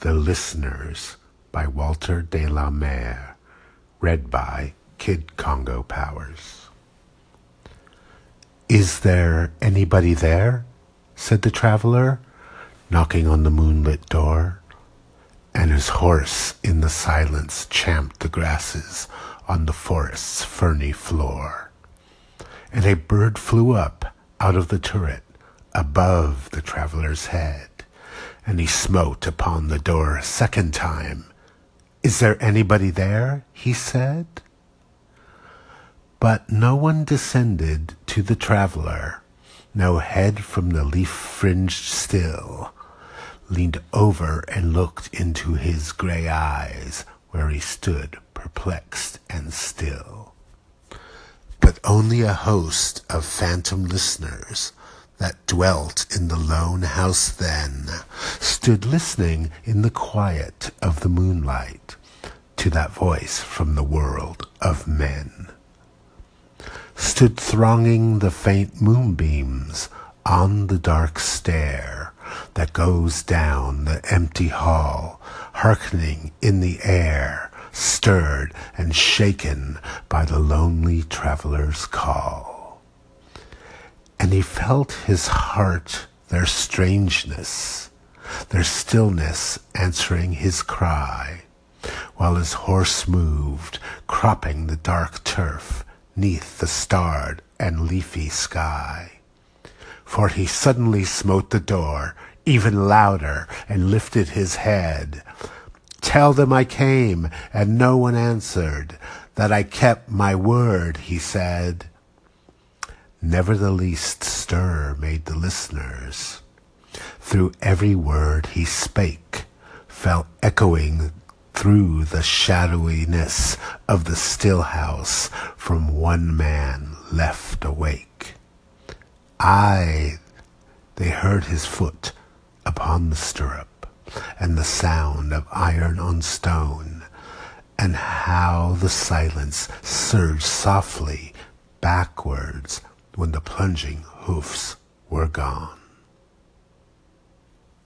The Listeners by Walter de la Mare. Read by Kid Congo Powers. Is there anybody there? said the traveler, knocking on the moonlit door. And his horse in the silence champed the grasses on the forest's ferny floor. And a bird flew up out of the turret above the traveler's head and he smote upon the door a second time. Is there anybody there? he said. But no one descended to the traveler, no head from the leaf-fringed still leaned over and looked into his gray eyes where he stood perplexed and still. But only a host of phantom listeners that dwelt in the lone house then stood listening in the quiet of the moonlight to that voice from the world of men. Stood thronging the faint moonbeams on the dark stair that goes down the empty hall, hearkening in the air, stirred and shaken by the lonely traveler's call and he felt his heart, their strangeness, their stillness answering his cry, while his horse moved, cropping the dark turf neath the starred and leafy sky. For he suddenly smote the door even louder and lifted his head. Tell them I came, and no one answered, that I kept my word, he said. Never the least stir made the listeners. Through every word he spake fell echoing through the shadowiness of the still house from one man left awake. Aye, they heard his foot upon the stirrup, and the sound of iron on stone, and how the silence surged softly backwards when the plunging hoofs were gone.